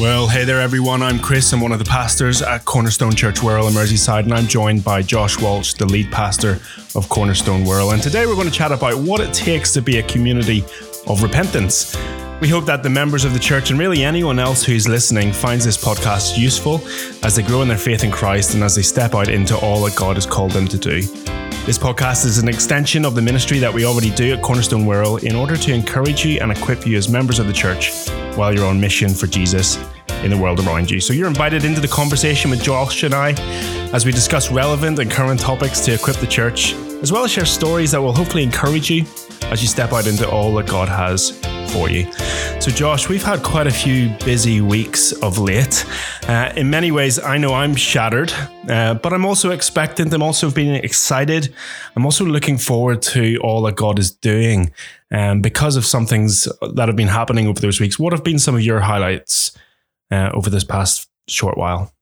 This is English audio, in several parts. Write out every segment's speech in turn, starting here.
Well, hey there, everyone. I'm Chris. I'm one of the pastors at Cornerstone Church Wirral in Merseyside, and I'm joined by Josh Walsh, the lead pastor of Cornerstone Wirral. And today we're going to chat about what it takes to be a community of repentance. We hope that the members of the church and really anyone else who's listening finds this podcast useful as they grow in their faith in Christ and as they step out into all that God has called them to do. This podcast is an extension of the ministry that we already do at Cornerstone Wirral in order to encourage you and equip you as members of the church while you're on mission for Jesus in the world around you. So you're invited into the conversation with Josh and I as we discuss relevant and current topics to equip the church, as well as share stories that will hopefully encourage you as you step out into all that God has for you. So, Josh, we've had quite a few busy weeks of late. Uh, in many ways, I know I'm shattered, uh, but I'm also expectant. I'm also being excited. I'm also looking forward to all that God is doing um, because of some things that have been happening over those weeks. What have been some of your highlights uh, over this past short while?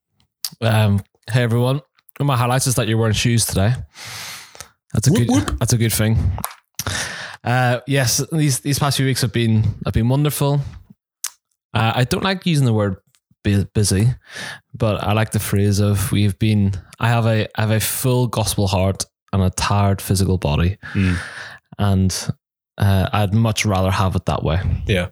Um, hey everyone, my highlights is that you're wearing shoes today. That's a Whoop, good. whoop. That's a good thing. Uh, yes, these these past few weeks have been have been wonderful. Uh, I don't like using the word busy, but I like the phrase of we've been. I have a I have a full gospel heart and a tired physical body, Mm. and uh, I'd much rather have it that way. Yeah.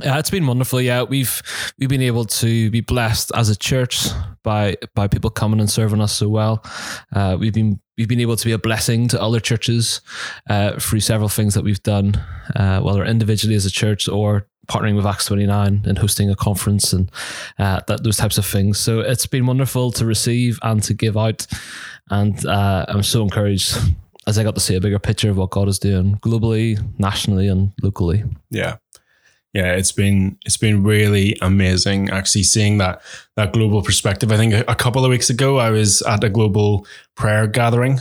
Yeah, it's been wonderful. Yeah, we've we've been able to be blessed as a church by by people coming and serving us so well. Uh, we've been we've been able to be a blessing to other churches uh, through several things that we've done, uh, whether individually as a church or partnering with Acts twenty nine and hosting a conference and uh, that those types of things. So it's been wonderful to receive and to give out, and uh, I'm so encouraged as I got to see a bigger picture of what God is doing globally, nationally, and locally. Yeah. Yeah, it's been it's been really amazing actually seeing that that global perspective. I think a, couple of weeks ago I was at a global prayer gathering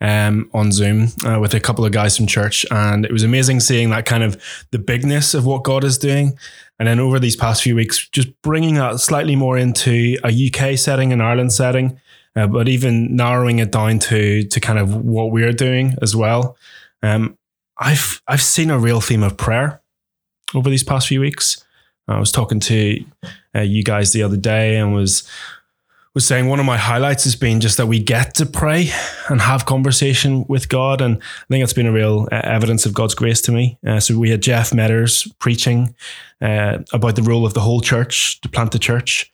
um, on Zoom uh, with a couple of guys from church, and it was amazing seeing that kind of the bigness of what God is doing. And then over these past few weeks, just bringing that slightly more into a UK setting, an Ireland setting, uh, but even narrowing it down to to kind of what we're doing as well. Um, I've I've seen a real theme of prayer over these past few weeks. I was talking to uh, you guys the other day and was was saying one of my highlights has been just that we get to pray and have conversation with God, and I think it's been a real uh, evidence of God's grace to me. Uh, so we had Jeff Metters preaching uh, about the role of the whole church to plant the church,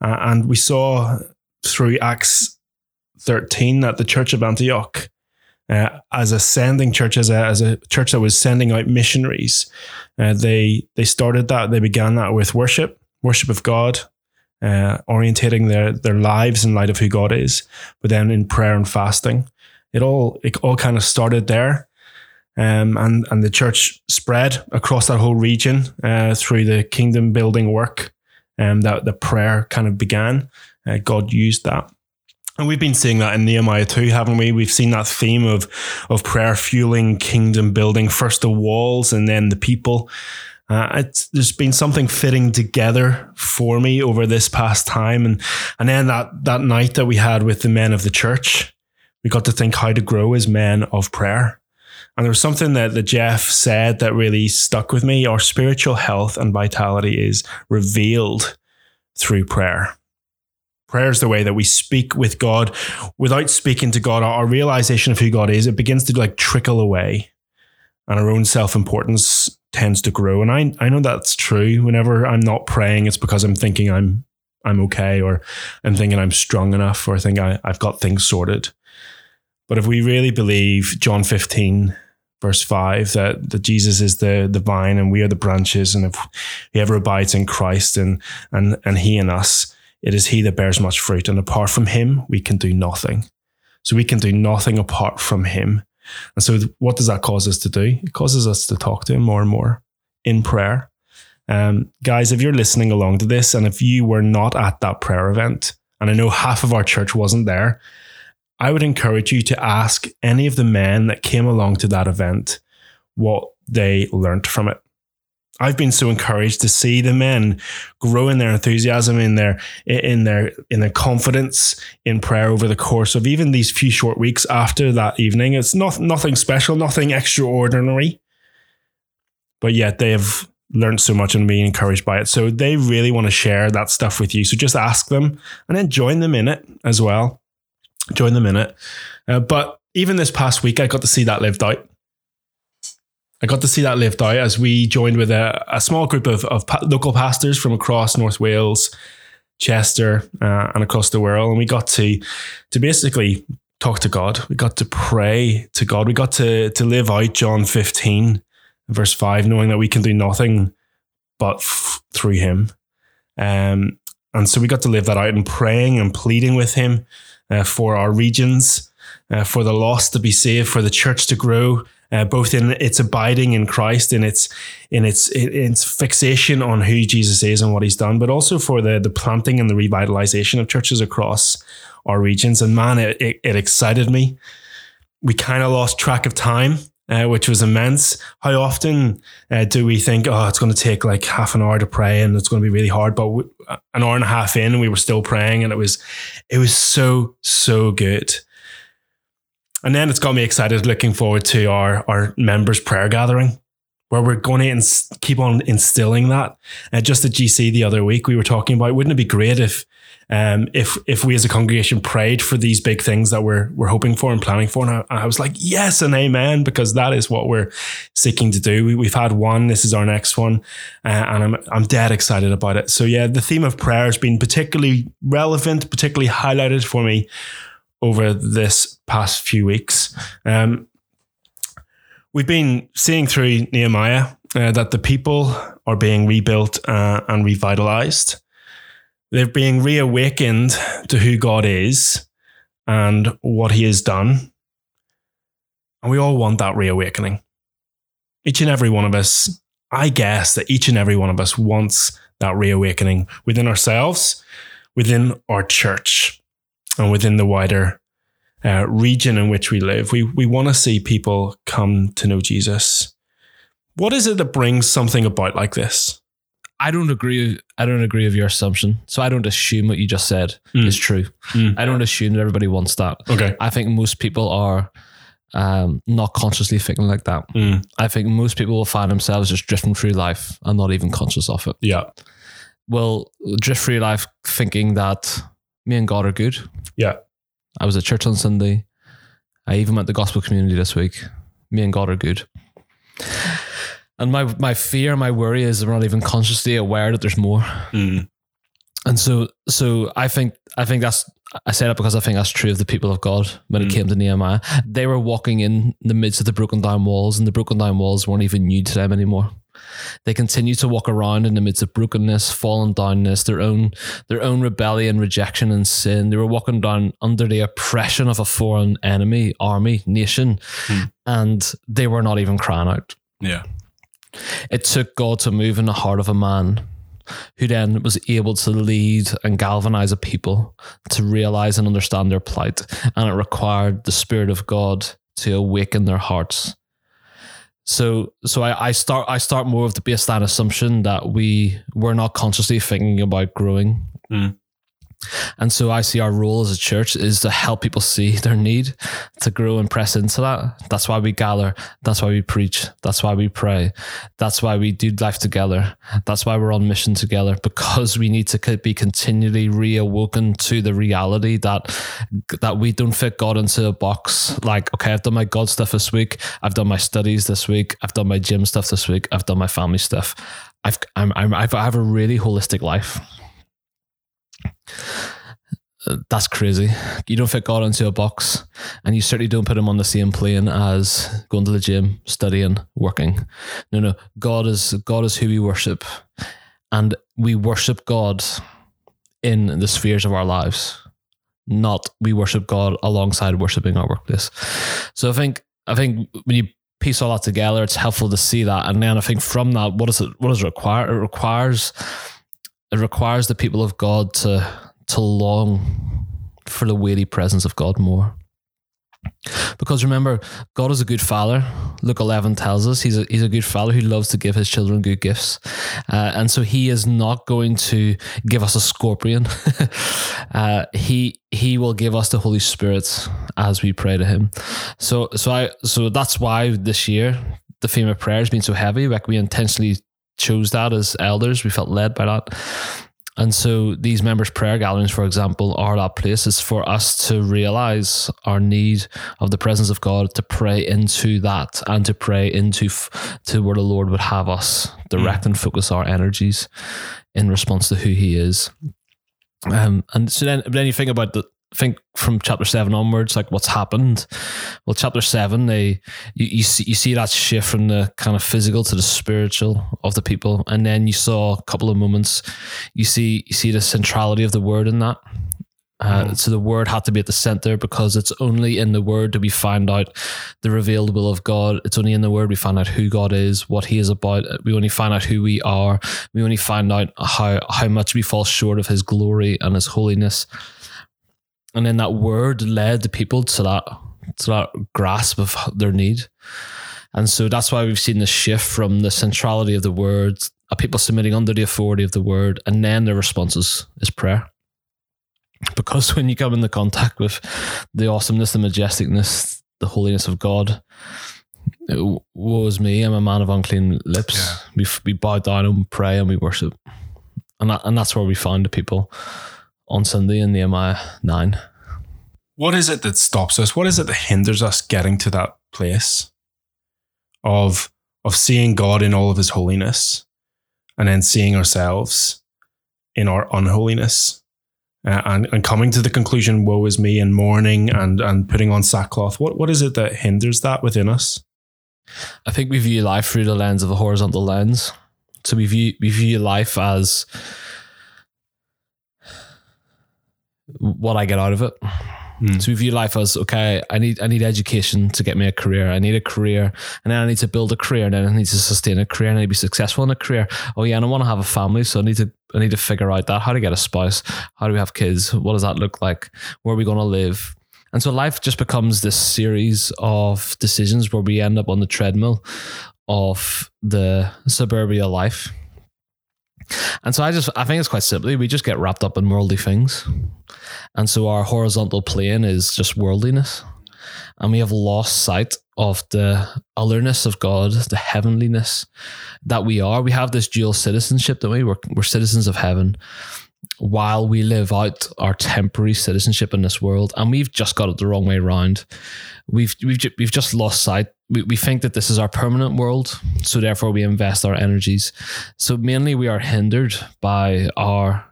uh, and we saw through Acts thirteen that the Church of Antioch. Uh, as a sending church, as a, as a church that was sending out missionaries, uh, they they started that. They began that with worship, worship of God, uh, orientating their their lives in light of who God is. But then in prayer and fasting, it all it all kind of started there, um, and and the church spread across that whole region uh, through the kingdom building work, um, that the prayer kind of began. Uh, God used that. And we've been seeing that in Nehemiah too, haven't we? We've seen that theme of of prayer fueling kingdom building, first the walls and then the people. Uh, it's, there's been something fitting together for me over this past time, and and then that that night that we had with the men of the church, we got to think how to grow as men of prayer. And there was something that, that Jeff said that really stuck with me. Our spiritual health and vitality is revealed through prayer. Prayer is the way that we speak with God. Without speaking to God, our realization of who God is, it begins to like trickle away. And our own self importance tends to grow. And I, I know that's true. Whenever I'm not praying, it's because I'm thinking I'm I'm okay, or I'm thinking I'm strong enough, or I think I, I've got things sorted. But if we really believe John 15, verse 5, that, that Jesus is the, the vine and we are the branches, and if he ever abides in Christ and, and, and he in us, it is he that bears much fruit. And apart from him, we can do nothing. So we can do nothing apart from him. And so what does that cause us to do? It causes us to talk to him more and more in prayer. Um, guys, if you're listening along to this, and if you were not at that prayer event, and I know half of our church wasn't there, I would encourage you to ask any of the men that came along to that event what they learnt from it. I've been so encouraged to see the men grow in their enthusiasm, in their in their in their confidence in prayer over the course of even these few short weeks after that evening. It's not nothing special, nothing extraordinary, but yet they have learned so much and been encouraged by it. So they really want to share that stuff with you. So just ask them and then join them in it as well. Join them in it. Uh, but even this past week, I got to see that lived out. I got to see that lived out as we joined with a, a small group of, of pa- local pastors from across North Wales, Chester, uh, and across the world, and we got to to basically talk to God. We got to pray to God. We got to to live out John fifteen, verse five, knowing that we can do nothing but f- through Him. Um, and so we got to live that out and praying and pleading with Him uh, for our regions, uh, for the lost to be saved, for the church to grow, uh, both in its abiding in Christ, in its in its in its fixation on who Jesus is and what He's done, but also for the the planting and the revitalization of churches across our regions. And man, it it, it excited me. We kind of lost track of time. Uh, which was immense. How often uh, do we think, oh, it's going to take like half an hour to pray and it's going to be really hard? But we, an hour and a half in, we were still praying, and it was, it was so so good. And then it's got me excited looking forward to our, our members prayer gathering where we're going to ins- keep on instilling that. Uh, just at GC the other week, we were talking about, wouldn't it be great if, um, if, if we as a congregation prayed for these big things that we're, we're hoping for and planning for. And I, I was like, yes and amen, because that is what we're seeking to do. We, have had one, this is our next one. Uh, and I'm, I'm dead excited about it. So yeah, the theme of prayer has been particularly relevant, particularly highlighted for me over this past few weeks. Um, we've been seeing through Nehemiah uh, that the people are being rebuilt uh, and revitalized. They're being reawakened to who God is and what He has done. And we all want that reawakening. Each and every one of us, I guess that each and every one of us wants that reawakening within ourselves, within our church and within the wider uh, region in which we live. We we want to see people come to know Jesus. What is it that brings something about like this? I don't agree. I don't agree with your assumption. So I don't assume what you just said Mm. is true. Mm. I don't assume that everybody wants that. Okay. I think most people are um, not consciously thinking like that. Mm. I think most people will find themselves just drifting through life and not even conscious of it. Yeah. Will drift through life thinking that me and God are good. Yeah. I was at church on Sunday. I even went to the gospel community this week. Me and God are good. And my my fear, my worry is we're not even consciously aware that there's more. Mm. And so so I think I think that's I say that because I think that's true of the people of God when it Mm. came to Nehemiah. They were walking in the midst of the broken down walls, and the broken down walls weren't even new to them anymore. They continued to walk around in the midst of brokenness, fallen downness, their own their own rebellion, rejection, and sin. They were walking down under the oppression of a foreign enemy, army, nation, Mm. and they were not even crying out. Yeah. It took God to move in the heart of a man who then was able to lead and galvanize a people to realize and understand their plight. And it required the Spirit of God to awaken their hearts. So so I, I start I start more of the baseline assumption that we we're not consciously thinking about growing. Mm. And so I see our role as a church is to help people see their need to grow and press into that. That's why we gather. That's why we preach. That's why we pray. That's why we do life together. That's why we're on mission together because we need to be continually reawoken to the reality that that we don't fit God into a box. Like, okay, I've done my God stuff this week. I've done my studies this week. I've done my gym stuff this week. I've done my family stuff. I've I'm, I'm I've, I have a really holistic life. That's crazy. You don't fit God into a box, and you certainly don't put him on the same plane as going to the gym, studying, working. No, no. God is God is who we worship, and we worship God in the spheres of our lives. Not we worship God alongside worshiping our workplace. So I think I think when you piece all that together, it's helpful to see that, and then I think from that, what does it what does it require? It requires it requires the people of God to to long for the weighty presence of God more. Because remember, God is a good father. Luke 11 tells us he's a, he's a good father who loves to give his children good gifts. Uh, and so he is not going to give us a scorpion. uh, he he will give us the Holy Spirit as we pray to him. So so I so that's why this year the theme of prayer has been so heavy. Like we intentionally chose that as elders. We felt led by that. And so these members' prayer gatherings, for example, are that places for us to realize our need of the presence of God, to pray into that and to pray into f- to where the Lord would have us direct mm. and focus our energies in response to who He is. Um, and so then, then you think about the, think from chapter seven onwards, like what's happened. Well, chapter seven, they you, you see you see that shift from the kind of physical to the spiritual of the people, and then you saw a couple of moments. You see you see the centrality of the word in that. Uh, mm. So the word had to be at the center because it's only in the word that we find out the revealed will of God. It's only in the word we find out who God is, what He is about. We only find out who we are. We only find out how how much we fall short of His glory and His holiness and then that word led the people to that to that grasp of their need. And so that's why we've seen the shift from the centrality of the word, a people submitting under the authority of the word, and then their responses is prayer. Because when you come into contact with the awesomeness, the majesticness, the holiness of God, woe is me, I'm a man of unclean lips. Yeah. We, we bow down and pray and we worship. And, that, and that's where we find the people on Sunday in Nehemiah 9. What is it that stops us? What is it that hinders us getting to that place of, of seeing God in all of his holiness and then seeing ourselves in our unholiness uh, and, and coming to the conclusion, woe is me, and mourning and, and putting on sackcloth? What, what is it that hinders that within us? I think we view life through the lens of a horizontal lens. So we view, we view life as what I get out of it. Mm. So we view life as okay. I need I need education to get me a career. I need a career, and then I need to build a career, and then I need to sustain a career, and I need to be successful in a career. Oh yeah, and I want to have a family, so I need to I need to figure out that how to get a spouse, how do we have kids, what does that look like, where are we going to live, and so life just becomes this series of decisions where we end up on the treadmill of the suburbia life and so I just I think it's quite simply we just get wrapped up in worldly things. And so our horizontal plane is just worldliness. And we have lost sight of the otherness of God, the heavenliness that we are. We have this dual citizenship, don't we? We're, we're citizens of heaven while we live out our temporary citizenship in this world. And we've just got it the wrong way around. We've, we've, we've just lost sight we, we think that this is our permanent world, so therefore we invest our energies. So mainly we are hindered by our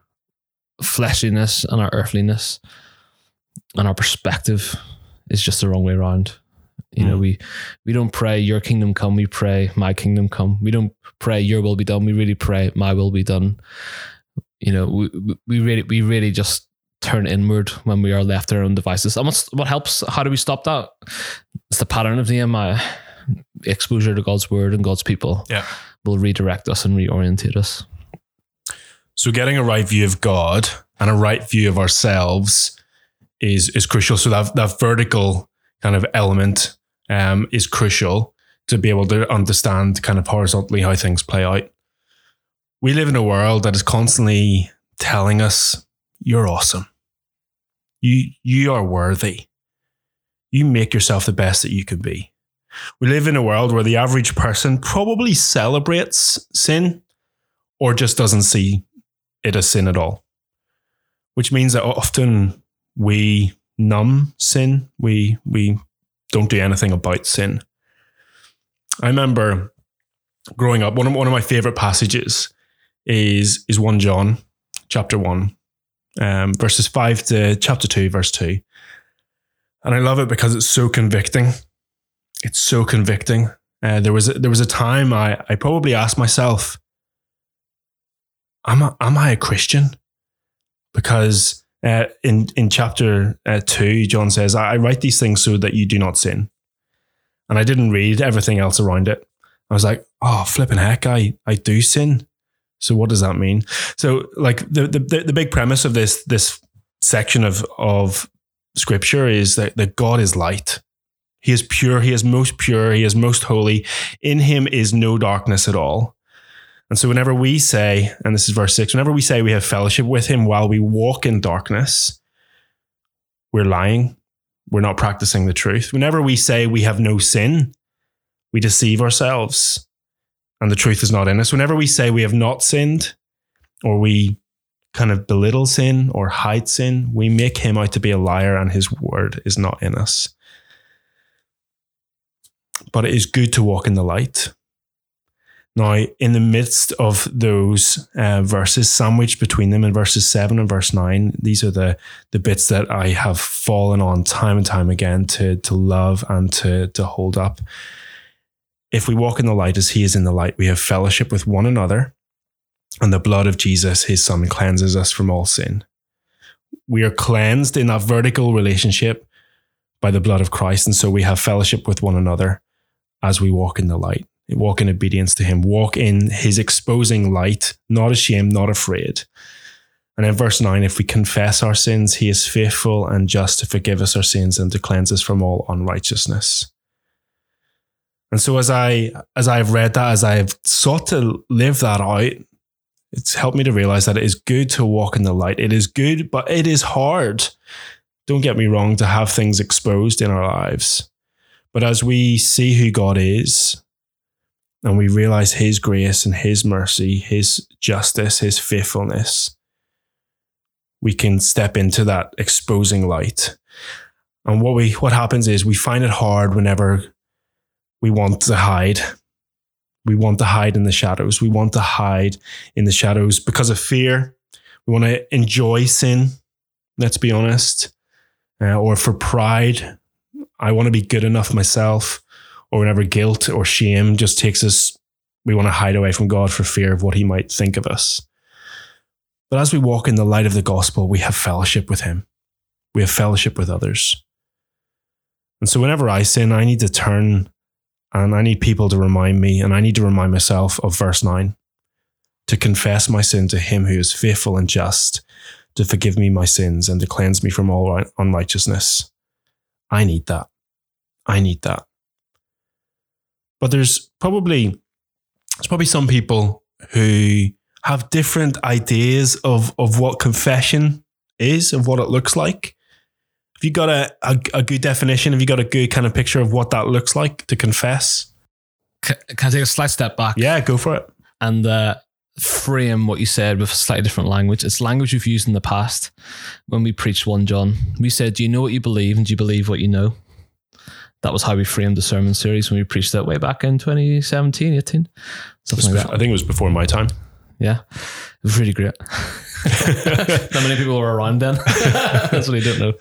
fleshiness and our earthliness, and our perspective is just the wrong way around. You mm. know, we we don't pray your kingdom come, we pray my kingdom come. We don't pray your will be done, we really pray my will be done. You know, we, we really we really just turn inward when we are left to our own devices. And what's, what helps? How do we stop that? It's the pattern of Nehemiah. Exposure to God's word and God's people yeah. will redirect us and reorientate us. So getting a right view of God and a right view of ourselves is is crucial. So that that vertical kind of element um, is crucial to be able to understand kind of horizontally how things play out. We live in a world that is constantly telling us you're awesome. You, you are worthy. You make yourself the best that you can be. We live in a world where the average person probably celebrates sin or just doesn't see it as sin at all, which means that often we numb sin. We, we don't do anything about sin. I remember growing up, one of, one of my favorite passages is, is 1 John chapter 1 um, verses 5 to chapter 2, verse 2. And I love it because it's so convicting. It's so convicting. Uh, there was a, there was a time I, I probably asked myself, am I, am I a Christian? Because uh, in in chapter uh, two, John says, "I write these things so that you do not sin." And I didn't read everything else around it. I was like, "Oh, flipping heck, I I do sin." So what does that mean? So like the the the big premise of this this section of of scripture is that, that God is light. He is pure, he is most pure, he is most holy. In him is no darkness at all. And so whenever we say, and this is verse 6, whenever we say we have fellowship with him while we walk in darkness, we're lying. We're not practicing the truth. Whenever we say we have no sin, we deceive ourselves and the truth is not in us. Whenever we say we have not sinned, or we kind of belittle sin or hide sin, we make him out to be a liar and his word is not in us. But it is good to walk in the light. Now, in the midst of those uh, verses, sandwiched between them in verses seven and verse nine, these are the the bits that I have fallen on time and time again to to love and to to hold up. If we walk in the light as He is in the light, we have fellowship with one another, and the blood of Jesus, His Son, cleanses us from all sin. We are cleansed in that vertical relationship by the blood of Christ, and so we have fellowship with one another as we walk in the light walk in obedience to him, walk in his exposing light, not ashamed, not afraid. And in verse 9, if we confess our sins, he is faithful and just to forgive us our sins and to cleanse us from all unrighteousness. And so as I as I've read that, as I've sought to live that out, it's helped me to realize that it is good to walk in the light. It is good, but it is hard. Don't get me wrong, to have things exposed in our lives. But as we see who God is, and we realize His grace and His mercy, His justice, His faithfulness, we can step into that exposing light. And what we what happens is we find it hard whenever we want to hide. We want to hide in the shadows. We want to hide in the shadows because of fear. We want to enjoy sin. Let's be honest. Uh, or for pride, I want to be good enough myself or whenever guilt or shame just takes us, we want to hide away from God for fear of what he might think of us. But as we walk in the light of the gospel, we have fellowship with him. We have fellowship with others. And so whenever I sin, I need to turn and I need people to remind me, and I need to remind myself of verse 9 to confess my sin to him who is faithful and just to forgive me my sins and to cleanse me from all unrighteousness. I need that. I need that. But there's probably there's probably some people who have different ideas of of what confession is, of what it looks like. Have you got a, a, a good definition? Have you got a good kind of picture of what that looks like to confess? Can, can I take a slight step back? Yeah, go for it. And uh, frame what you said with a slightly different language. It's language we've used in the past when we preached 1 John. We said, Do you know what you believe and do you believe what you know? that was how we framed the sermon series when we preached that way back in 2017, 18. Something like that. I think it was before my time. Yeah. It was really great. Not many people were around then. That's what I don't know.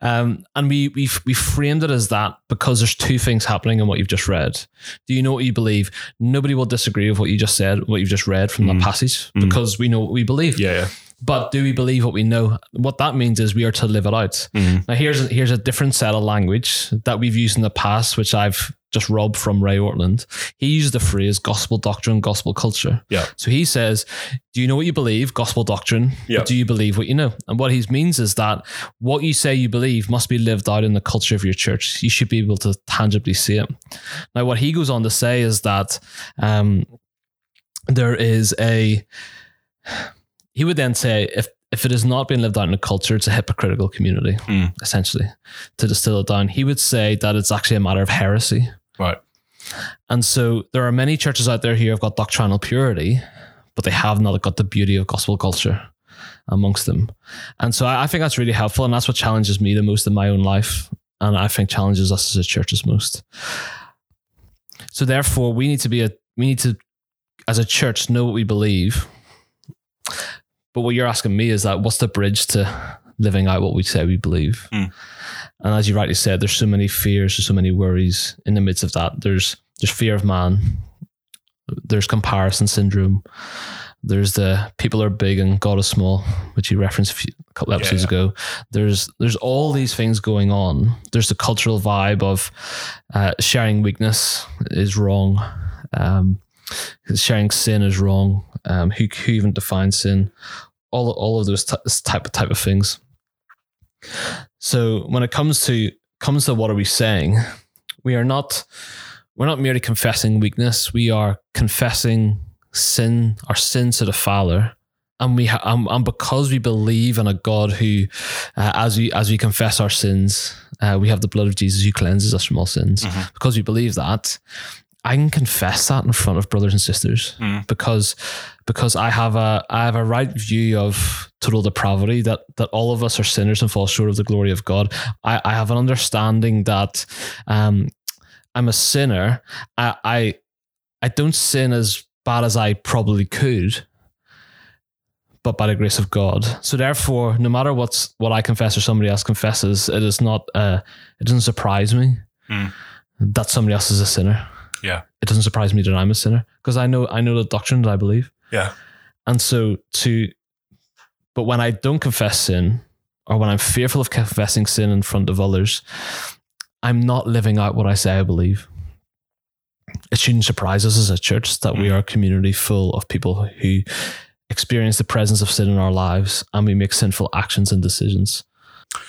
Um, and we we we framed it as that because there's two things happening in what you've just read. Do you know what you believe? Nobody will disagree with what you just said, what you've just read from mm. that passage, mm. because we know what we believe. Yeah, yeah. But do we believe what we know? What that means is we are to live it out. Mm-hmm. Now here's a, here's a different set of language that we've used in the past, which I've just robbed from Ray Ortlund. He used the phrase gospel doctrine, gospel culture. Yeah. So he says, Do you know what you believe? Gospel doctrine. Yeah. Do you believe what you know? And what he means is that what you say you believe must be lived out in the culture of your church. You should be able to tangibly see it. Now, what he goes on to say is that um, there is a he would then say if if it has not been lived out in a culture, it's a hypocritical community, mm. essentially. To distill it down, he would say that it's actually a matter of heresy. Right. And so there are many churches out there who have got doctrinal purity, but they have not got the beauty of gospel culture amongst them. And so I, I think that's really helpful. And that's what challenges me the most in my own life. And I think challenges us as a church as most. So therefore, we need to be a, we need to, as a church, know what we believe but what you're asking me is that what's the bridge to living out what we say we believe? Mm. And as you rightly said, there's so many fears, there's so many worries in the midst of that. There's there's fear of man, there's comparison syndrome, there's the people are big and God is small, which you referenced a, few, a couple episodes yeah, yeah. ago. There's there's all these things going on. There's the cultural vibe of uh, sharing weakness is wrong. Um, sharing sin is wrong. Um, who, who even defines sin? All all of those t- type of type of things. So when it comes to comes to what are we saying, we are not we're not merely confessing weakness. We are confessing sin, our sin to the Father, and we ha- and, and because we believe in a God who, uh, as we as we confess our sins, uh, we have the blood of Jesus who cleanses us from all sins. Mm-hmm. Because we believe that, I can confess that in front of brothers and sisters Mm. because because I have a I have a right view of total depravity that that all of us are sinners and fall short of the glory of God. I, I have an understanding that um, I'm a sinner. I, I I don't sin as bad as I probably could, but by the grace of God. So therefore, no matter what's what I confess or somebody else confesses, it is not uh, it doesn't surprise me Mm. that somebody else is a sinner Yeah. it doesn't surprise me that I'm a sinner because I know I know the doctrine that I believe. Yeah. And so to but when I don't confess sin or when I'm fearful of confessing sin in front of others, I'm not living out what I say I believe. It shouldn't surprise us as a church that we Mm. are a community full of people who experience the presence of sin in our lives and we make sinful actions and decisions.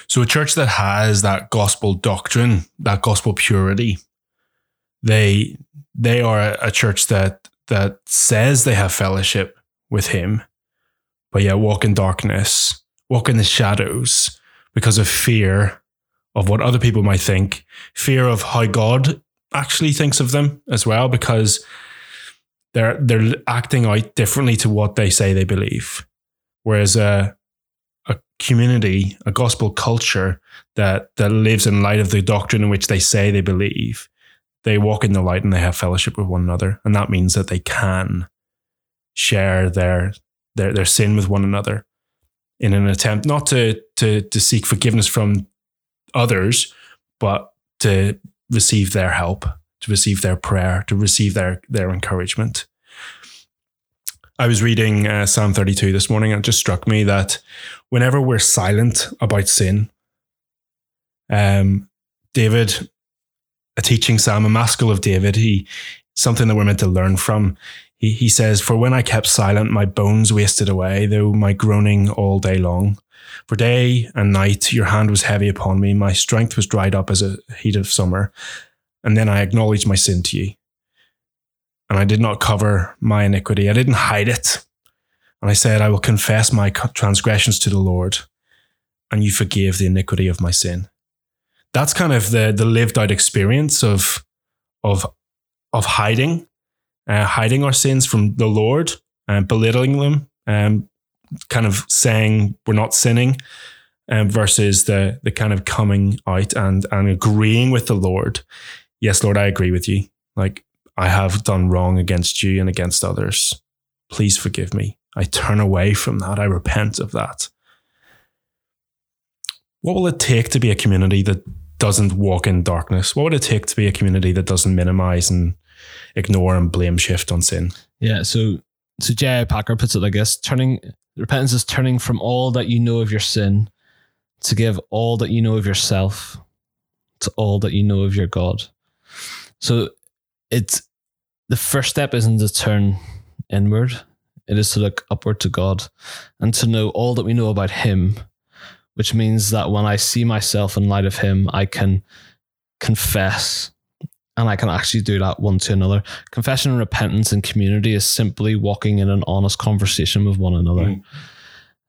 So a church that has that gospel doctrine, that gospel purity, they they are a, church that that says they have fellowship with him, but yet walk in darkness, walk in the shadows because of fear of what other people might think, fear of how God actually thinks of them as well, because they're they're acting out differently to what they say they believe. Whereas a a community, a gospel culture that that lives in light of the doctrine in which they say they believe, they walk in the light and they have fellowship with one another, and that means that they can share their their their sin with one another in an attempt not to to to seek forgiveness from others, but to receive their help, to receive their prayer, to receive their their encouragement. I was reading uh, Psalm 32 this morning, and it just struck me that whenever we're silent about sin, um, David, a teaching psalm, a maskil of David, he something that we're meant to learn from. He, he says, For when I kept silent, my bones wasted away, though my groaning all day long. For day and night your hand was heavy upon me, my strength was dried up as a heat of summer. And then I acknowledged my sin to you. And I did not cover my iniquity, I didn't hide it. And I said, I will confess my transgressions to the Lord, and you forgave the iniquity of my sin. That's kind of the the lived out experience of of of hiding, uh, hiding our sins from the Lord and belittling them, and kind of saying we're not sinning, um, versus the the kind of coming out and and agreeing with the Lord. Yes, Lord, I agree with you. Like I have done wrong against you and against others. Please forgive me. I turn away from that. I repent of that. What will it take to be a community that doesn't walk in darkness? What would it take to be a community that doesn't minimize and ignore and blame shift on sin? Yeah, so so J.I. Packer puts it like this: turning repentance is turning from all that you know of your sin to give all that you know of yourself to all that you know of your God. So it's the first step isn't to turn inward; it is to look upward to God and to know all that we know about Him, which means that when I see myself in light of Him, I can confess and I can actually do that one to another. Confession and repentance in community is simply walking in an honest conversation with one another. Mm.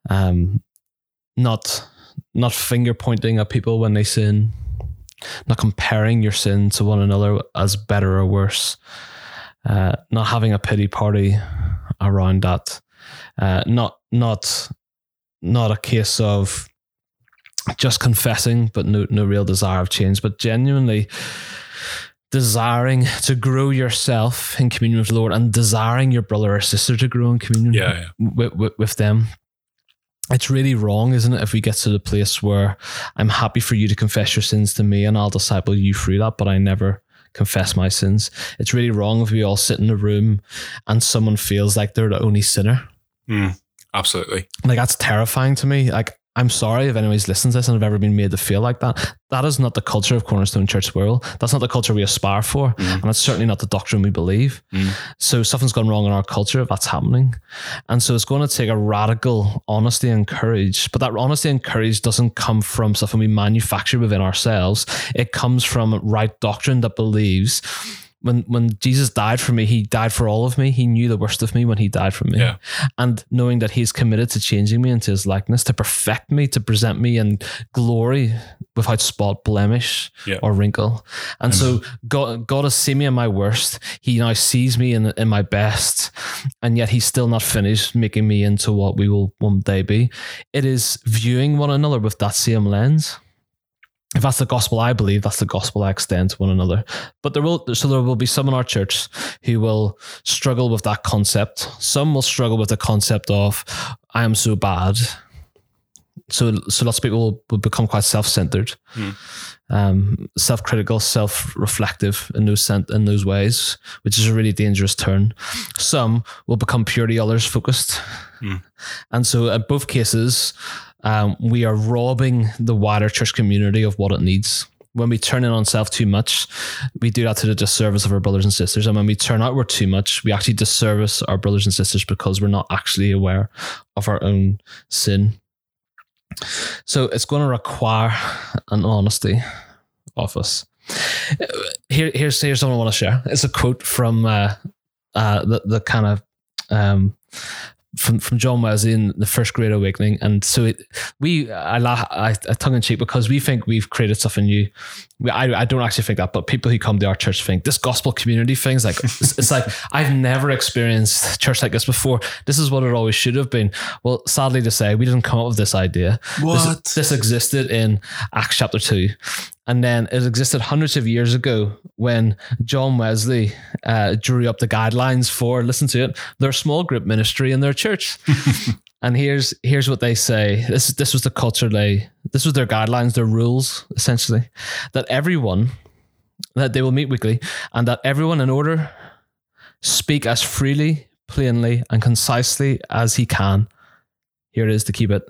Um, not not finger pointing at people when they sin, not comparing your sin to one another as better or worse, uh, not having a pity party around that, uh, not not not a case of just confessing but no no real desire of change, but genuinely desiring to grow yourself in communion with the Lord and desiring your brother or sister to grow in communion yeah. with, with, with them. It's really wrong, isn't it? If we get to the place where I'm happy for you to confess your sins to me and I'll disciple you through that, but I never confess my sins. It's really wrong if we all sit in a room and someone feels like they're the only sinner. Mm, absolutely. Like that's terrifying to me. Like I'm sorry if anybody's listened to this and have ever been made to feel like that. That is not the culture of Cornerstone Church Wirral. That's not the culture we aspire for. Mm. And it's certainly not the doctrine we believe. Mm. So something's gone wrong in our culture if that's happening. And so it's going to take a radical honesty and courage. But that honesty and courage doesn't come from something we manufacture within ourselves. It comes from right doctrine that believes when when Jesus died for me, he died for all of me. He knew the worst of me when he died for me. Yeah. And knowing that he's committed to changing me into his likeness, to perfect me, to present me in glory without spot, blemish, Yeah. or wrinkle. And so God, God has seen me in my worst. He now sees me in in my best, and yet He's still not finished making me into what we will one day be. It is viewing one another with that same lens. If that's the gospel I believe, that's the gospel I extend to one another. But there will so there will be some in our church who will struggle with that concept. Some will struggle with the concept of I am so bad. So so lots of people will, will become quite self-centered um, self-critical, self-reflective in those sen- in those ways, which is a really dangerous turn. Some will become purely others focused, and so in both cases, um, we are robbing the wider church community of what it needs. When we turn in on self too much, we do that to the disservice of our brothers and sisters. And when we turn outward too much, we actually disservice our brothers and sisters because we're not actually aware of our own sin. So it's going to require an honesty of us. Here, here's here's something I want to share. It's a quote from uh, uh, the the kind of um, from from John Wesley in the First Great Awakening, and so it, we I laugh I, I tongue in cheek because we think we've created something new. We, I I don't actually think that, but people who come to our church think this gospel community things like it's, it's like I've never experienced church like this before. This is what it always should have been. Well, sadly to say, we didn't come up with this idea. This- What? This, existed in Acts chapter 2. And then it existed hundreds of years ago when John Wesley uh, drew up the guidelines for, listen to it, their small group ministry in their church. and here's here's what they say. This this was the culture they this was their guidelines, their rules, essentially. That everyone that they will meet weekly and that everyone in order speak as freely, plainly, and concisely as he can. Here it is to keep it.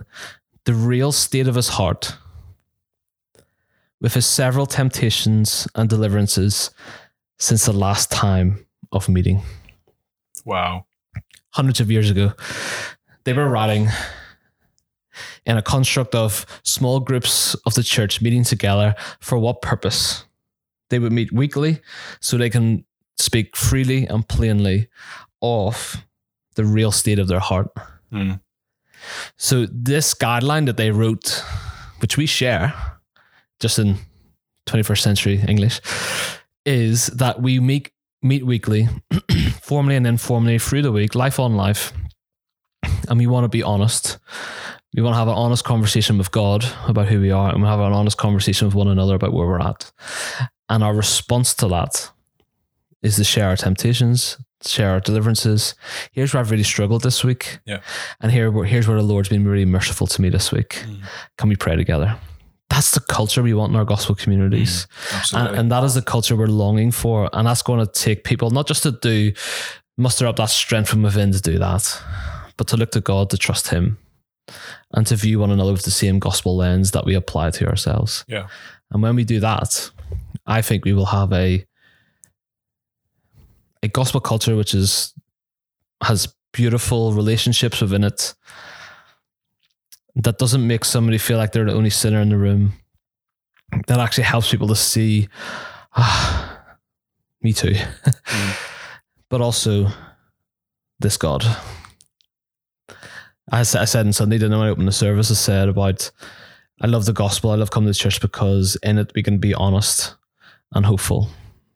The real state of his heart with his several temptations and deliverances since the last time of meeting. Wow. Hundreds of years ago, they were writing in a construct of small groups of the church meeting together for what purpose? They would meet weekly so they can speak freely and plainly of the real state of their heart. Mm. So this guideline that they wrote, which we share, just in 21st century English, is that we meet meet weekly, formally and informally through the week, life on life, and we want to be honest. We want to have an honest conversation with God about who we are, and we have an honest conversation with one another about where we're at. And our response to that is to share our temptations, share our deliverances. Here's where I've really struggled this week. Yeah. And here, here's where the Lord's been really merciful to me this week. Mm. Can we pray together? That's the culture we want in our gospel communities. Mm, and, Absolutely. and that is the culture we're longing for. And that's going to take people not just to do, muster up that strength from within to do that, but to look to God, to trust Him, and to view one another with the same gospel lens that we apply to ourselves. yeah. And when we do that, I think we will have a a gospel culture which is has beautiful relationships within it that doesn't make somebody feel like they're the only sinner in the room. That actually helps people to see, ah, me too. but also this God. I said, I said on Sunday, didn't I, when I opened the service, I said about I love the gospel. I love coming to church because in it we can be honest and hopeful.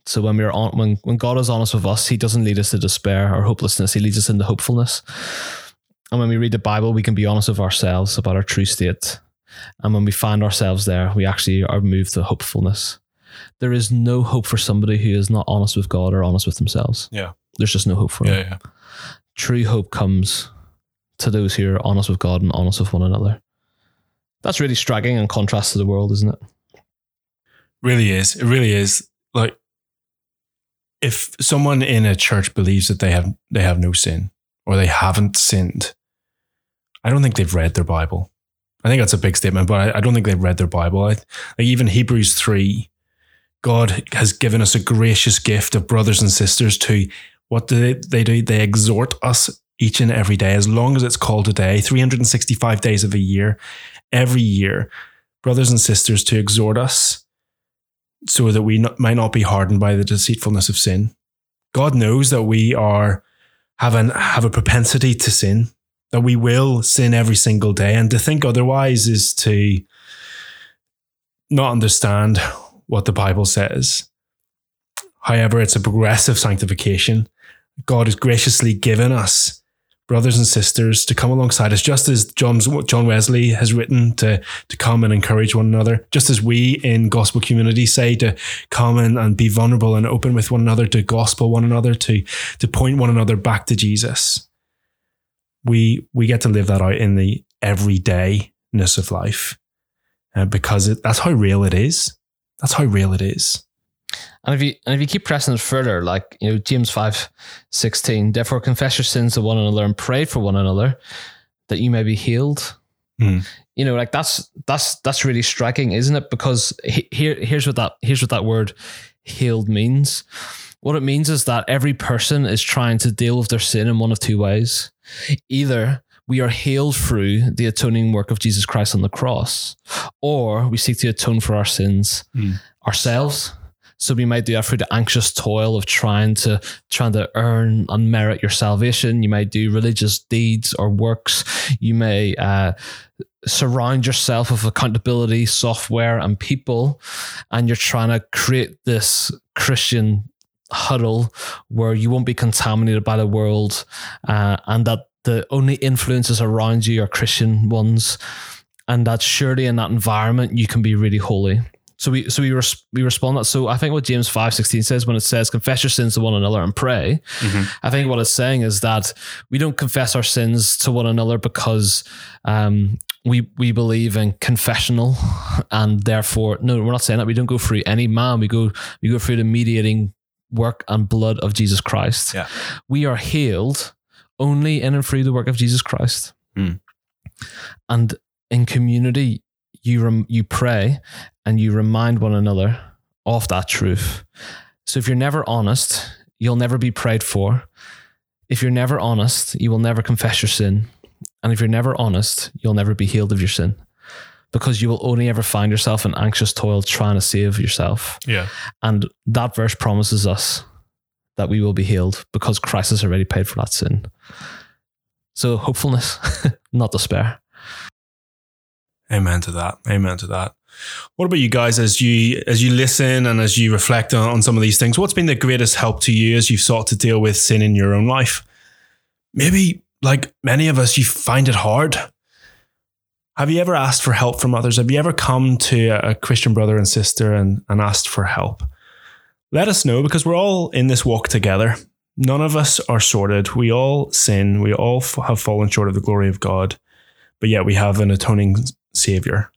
So when we're on, when when God is honest with us, He doesn't lead us to despair or hopelessness. He leads us into hopefulness. And when we read the Bible, we can be honest with ourselves about our true state. And when we find ourselves there, we actually are moved to hopefulness. There is no hope for somebody who is not honest with God or honest with themselves. Yeah. There's just no hope for them Yeah. Yeah. true hope comes to those who are honest with God and honest with one another. That's really striking in contrast to the world, isn't it? Really is. It really is. Like if someone in a church believes that they have they have no sin or they haven't sinned, I don't think they've read their Bible. I think that's a big statement, but I, I don't think they've read their Bible. I, like even Hebrews three, God has given us a gracious gift of brothers and sisters to what do they, they do? They exhort us each and every day, as long as it's called a day, 365 days of a year, every year, brothers and sisters to exhort us so that we not, might not be hardened by the deceitfulness of sin. God knows that we are have an have a propensity to sin, that we will sin every single day, and to think otherwise is to not understand what the Bible says. However, it's a progressive sanctification. God has graciously given us brothers and sisters to come alongside us, just as John Wesley has written to, to come and encourage one another, just as we in gospel community say to come and, and be vulnerable and open with one another, to gospel one another, to, to point one another back to Jesus. We, we get to live that out in the everydayness of life uh, because it, that's how real it is. That's how real it is. And if you and if you keep pressing it further, like you know, James five sixteen, therefore confess your sins to one another and pray for one another that you may be healed. Mm. You know, like that's that's that's really striking, isn't it? Because here here's what that here's what that word healed means. What it means is that every person is trying to deal with their sin in one of two ways. Either we are healed through the atoning work of Jesus Christ on the cross, or we seek to atone for our sins mm. ourselves so we might do that through the anxious toil of trying to trying to earn and merit your salvation. You might do religious deeds or works. You may uh, surround yourself with accountability software and people, and you're trying to create this Christian huddle where you won't be contaminated by the world, uh, and that the only influences around you are Christian ones, and that surely in that environment you can be really holy. So we so we res- we respond that. So I think what James five sixteen says when it says confess your sins to one another and pray, mm-hmm. I think what it's saying is that we don't confess our sins to one another because um, we we believe in confessional, and therefore no, we're not saying that we don't go through any man. We go we go through the mediating work and blood of Jesus Christ. Yeah. We are healed only in and through the work of Jesus Christ. Mm. And in community, you rem- you pray and you remind one another of that truth. So if you're never honest, you'll never be prayed for. If you're never honest, you will never confess your sin. And if you're never honest, you'll never be healed of your sin because you will only ever find yourself in anxious toil trying to save yourself. Yeah. And that verse promises us that we will be healed because Christ has already paid for that sin. So hopefulness, not despair. Amen to that. Amen to that. What about you guys as you as you listen and as you reflect on, on some of these things? What's been the greatest help to you as you've sought to deal with sin in your own life? Maybe like many of us, you find it hard. Have you ever asked for help from others? Have you ever come to a Christian brother and sister and, and asked for help? Let us know because we're all in this walk together. None of us are sorted. We all sin. We all f- have fallen short of the glory of God, but yet we have an atoning Savior.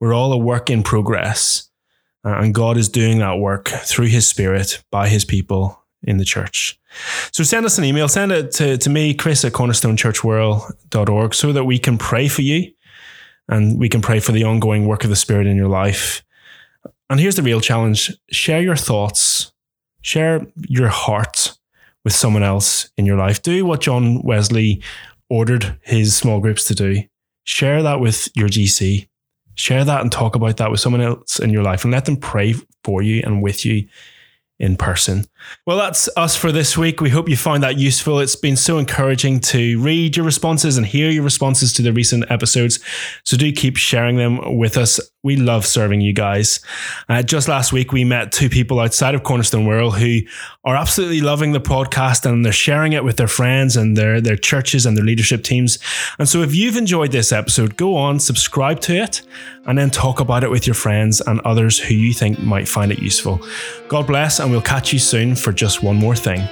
We're all a work in progress, uh, and God is doing that work through His Spirit by His people in the church. So send us an email, send it to, to me, Chris at cornerstonechurchwirral.org, so that we can pray for you and we can pray for the ongoing work of the Spirit in your life. And here's the real challenge share your thoughts, share your heart with someone else in your life. Do what John Wesley ordered his small groups to do share that with your GC. Share that and talk about that with someone else in your life and let them pray for you and with you in person. Well, that's us for this week. We hope you found that useful. It's been so encouraging to read your responses and hear your responses to the recent episodes. So do keep sharing them with us. We love serving you guys. Uh, just last week, we met two people outside of Cornerstone Wirral who are absolutely loving the podcast and they're sharing it with their friends and their, their churches and their leadership teams. And so if you've enjoyed this episode, go on, subscribe to it, and then talk about it with your friends and others who you think might find it useful. God bless, and we'll catch you soon for just one more thing.